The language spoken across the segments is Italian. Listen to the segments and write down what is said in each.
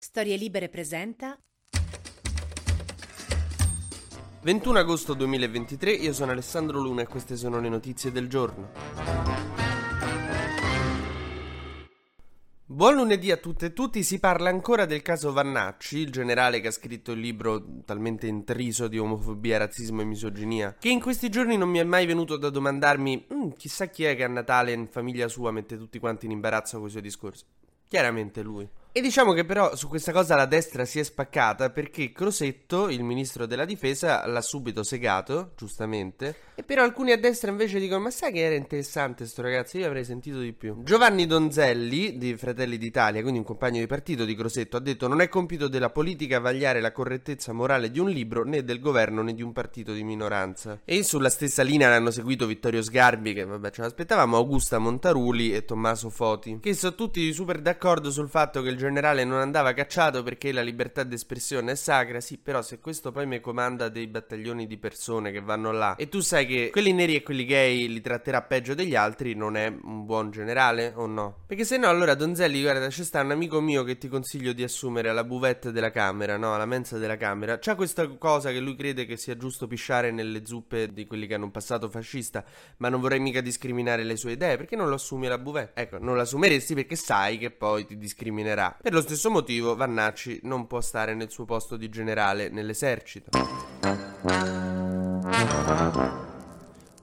Storie Libere presenta 21 agosto 2023, io sono Alessandro Luna e queste sono le notizie del giorno. Buon lunedì a tutte e tutti, si parla ancora del caso Vannacci, il generale che ha scritto il libro talmente intriso di omofobia, razzismo e misoginia, che in questi giorni non mi è mai venuto da domandarmi mm, chissà chi è che a Natale in famiglia sua mette tutti quanti in imbarazzo con i suoi discorsi. Chiaramente lui. E diciamo che però su questa cosa la destra si è spaccata perché Crosetto, il ministro della difesa, l'ha subito segato, giustamente. E però alcuni a destra invece dicono: Ma sai che era interessante sto ragazzo? Io avrei sentito di più. Giovanni Donzelli, di Fratelli d'Italia, quindi un compagno di partito di Crosetto, ha detto: Non è compito della politica vagliare la correttezza morale di un libro, né del governo né di un partito di minoranza. E sulla stessa linea l'hanno seguito Vittorio Sgarbi, che vabbè ce l'aspettavamo, Augusta Montaruli e Tommaso Foti, che sono tutti super d'accordo sul fatto che il generale non andava cacciato perché la libertà d'espressione è sacra, sì, però se questo poi mi comanda dei battaglioni di persone che vanno là e tu sai che quelli neri e quelli gay li tratterà peggio degli altri, non è un buon generale o no? Perché se no allora Donzelli, guarda, c'è sta un amico mio che ti consiglio di assumere alla buvette della camera, no, alla mensa della camera. C'ha questa cosa che lui crede che sia giusto pisciare nelle zuppe di quelli che hanno un passato fascista, ma non vorrei mica discriminare le sue idee, perché non lo assumi alla buvette? Ecco, non lo assumeresti perché sai che poi ti discriminerà. Per lo stesso motivo Vannacci non può stare nel suo posto di generale nell'esercito.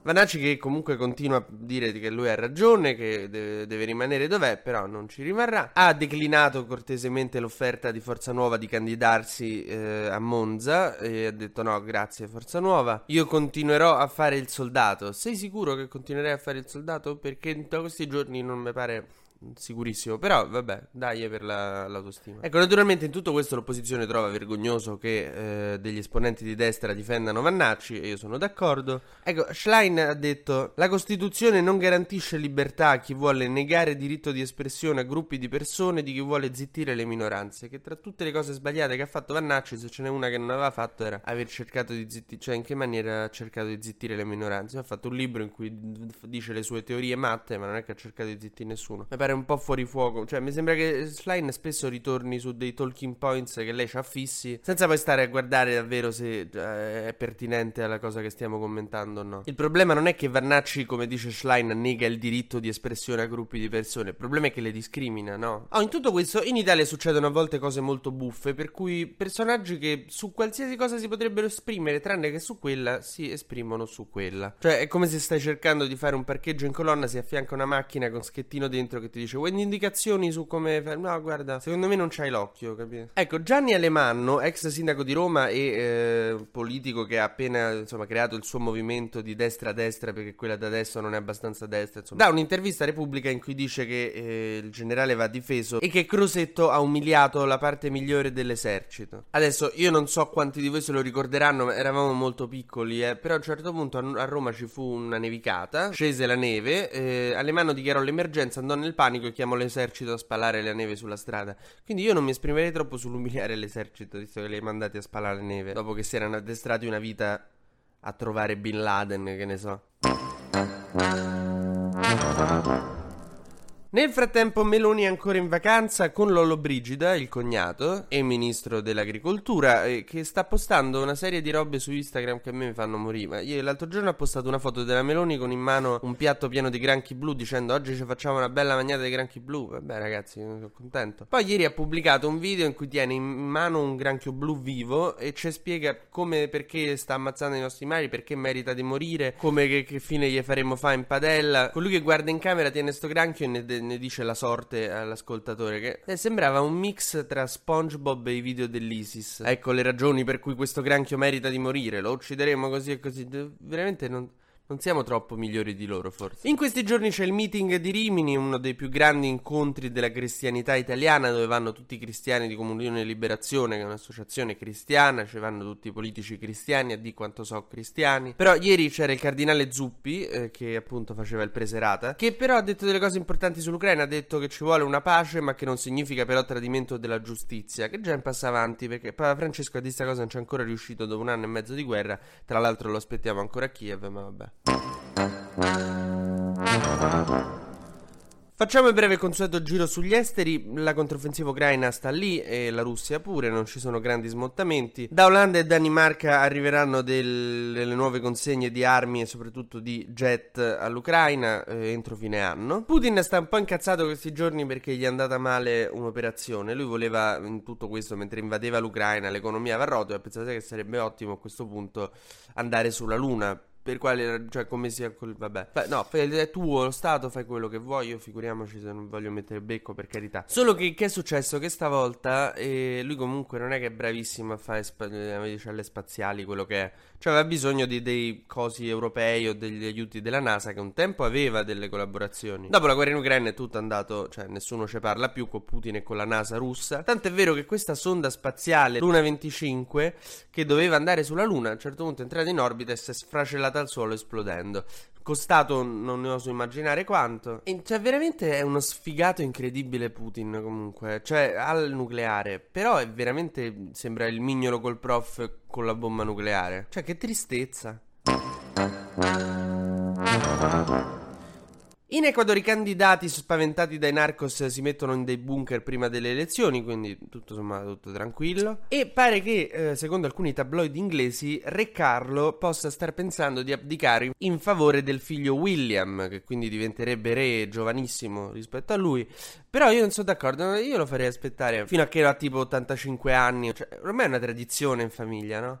Vanacci che comunque continua a dire che lui ha ragione, che deve, rimanere dov'è, però non ci rimarrà. Ha declinato cortesemente l'offerta di Forza Nuova di candidarsi eh, a Monza e ha detto no, grazie Forza Nuova. Io continuerò a fare il soldato. Sei sicuro che continuerai a fare il soldato? Perché da questi giorni non mi pare sicurissimo. Però, vabbè, dai per la, l'autostima. Ecco, naturalmente in tutto questo l'opposizione trova vergognoso che eh, degli esponenti di destra difendano Vannacci e io sono d'accordo. Ecco, Schlein ha detto: La Costituzione non garantisce libertà a chi vuole negare diritto di espressione a gruppi di persone di chi vuole zittire le minoranze. Che tra tutte le cose sbagliate che ha fatto Vannacci, se ce n'è una che non aveva fatto, era aver cercato di zittire. Cioè, in che maniera ha cercato di zittire le minoranze? Ha fatto un libro in cui dice le sue teorie matte, ma non è che ha cercato di zittire nessuno. Mi pare un po' fuori fuoco. Cioè, mi sembra che Schlein spesso ritorni su dei talking points che lei ci affissi, senza poi stare a guardare davvero se eh, è pertinente alla cosa che stiamo commentando o no. Il problema non è che Vannacci, come dice Schlein, nega il diritto di espressione a gruppi di persone. Il problema è che le discrimina, no? Oh, in tutto questo, in Italia succedono a volte cose molto buffe, per cui personaggi che su qualsiasi cosa si potrebbero esprimere, tranne che su quella, si esprimono su quella. Cioè, è come se stai cercando di fare un parcheggio in colonna, si affianca una macchina con schettino dentro che ti dice vuoi indicazioni su come fare? No, guarda, secondo me non c'hai l'occhio, capito? Ecco, Gianni Alemanno, ex sindaco di Roma e eh, politico che ha appena insomma creato il suo movimento di destra a destra perché quella da adesso non è abbastanza destra, insomma. Dà un'intervista a Repubblica in cui dice che eh, il generale va difeso e che Crosetto ha umiliato la parte migliore dell'esercito. Adesso io non so quanti di voi se lo ricorderanno, eravamo molto piccoli, eh, però a un certo punto a, a Roma ci fu una nevicata, scese la neve, eh, Alemanno dichiarò l'emergenza, andò nel panico e chiamò l'esercito a spalare la neve sulla strada. Quindi io non mi esprimerei troppo sull'umiliare l'esercito, visto che li hai mandati a spalare la neve, dopo che si erano addestrati una vita a trovare Bin Laden, che ne so. Nel frattempo Meloni è ancora in vacanza con Lollo Brigida, il cognato e ministro dell'agricoltura, eh, che sta postando una serie di robe su Instagram che a me mi fanno morire. Io l'altro giorno ho postato una foto della Meloni con in mano un piatto pieno di granchi blu dicendo oggi ci facciamo una bella magnata di granchi blu. Vabbè ragazzi, sono contento. Poi ieri ha pubblicato un video in cui tiene in mano un granchio blu vivo e ci spiega come perché sta ammazzando i nostri mari, perché merita di morire, come che, che fine gli faremo fa in padella. Colui che guarda in camera tiene sto granchio e ne ne dice la sorte all'ascoltatore che eh, sembrava un mix tra SpongeBob e i video dell'ISIS. Ecco le ragioni per cui questo granchio merita di morire, lo uccideremo così e così. Veramente non non siamo troppo migliori di loro, forse. In questi giorni c'è il meeting di Rimini, uno dei più grandi incontri della cristianità italiana, dove vanno tutti i cristiani di Comunione e Liberazione, che è un'associazione cristiana, ci vanno tutti i politici cristiani, a di quanto so cristiani. Però ieri c'era il cardinale Zuppi, eh, che appunto faceva il preserata, che però ha detto delle cose importanti sull'Ucraina, ha detto che ci vuole una pace, ma che non significa però tradimento della giustizia, che già è un passo avanti, perché Papa Francesco a questa cosa non c'è ancora riuscito dopo un anno e mezzo di guerra, tra l'altro lo aspettiamo ancora a Kiev, ma vabbè. Facciamo il breve consueto giro sugli esteri. La controffensiva ucraina sta lì e la Russia pure, non ci sono grandi smottamenti. Da Olanda e Danimarca arriveranno del, delle nuove consegne di armi e soprattutto di jet all'Ucraina eh, entro fine anno. Putin sta un po' incazzato questi giorni perché gli è andata male un'operazione. Lui voleva in tutto questo, mentre invadeva l'Ucraina, l'economia va a rotolo e pensate che sarebbe ottimo a questo punto andare sulla Luna per quale cioè come sia col, vabbè. Beh, no è tuo lo stato fai quello che vuoi io figuriamoci se non voglio mettere becco per carità. Solo che che è successo? Che stavolta eh, lui comunque non è che è bravissimo a fare spa- navicelle spaziali quello che è. Cioè aveva bisogno di dei cosi europei o degli aiuti della NASA che un tempo aveva delle collaborazioni. Dopo la guerra in Ucraina è tutto andato cioè nessuno ci parla più con Putin e con la NASA russa. Tanto è vero che questa sonda spaziale Luna 25 che doveva andare sulla Luna a un certo punto è entrata in orbita e si è sfracellata al suolo esplodendo. Costato non ne oso immaginare quanto. E cioè, veramente è uno sfigato incredibile Putin comunque. Cioè, al nucleare. Però è veramente. Sembra il mignolo col prof con la bomba nucleare. Cioè, che tristezza. In Ecuador i candidati spaventati dai narcos si mettono in dei bunker prima delle elezioni, quindi tutto sommato tutto tranquillo. E pare che, eh, secondo alcuni tabloid inglesi, Re Carlo possa star pensando di abdicare in favore del figlio William, che quindi diventerebbe re giovanissimo rispetto a lui. Però io non sono d'accordo, io lo farei aspettare fino a che ha tipo 85 anni. Cioè, ormai è una tradizione in famiglia, no?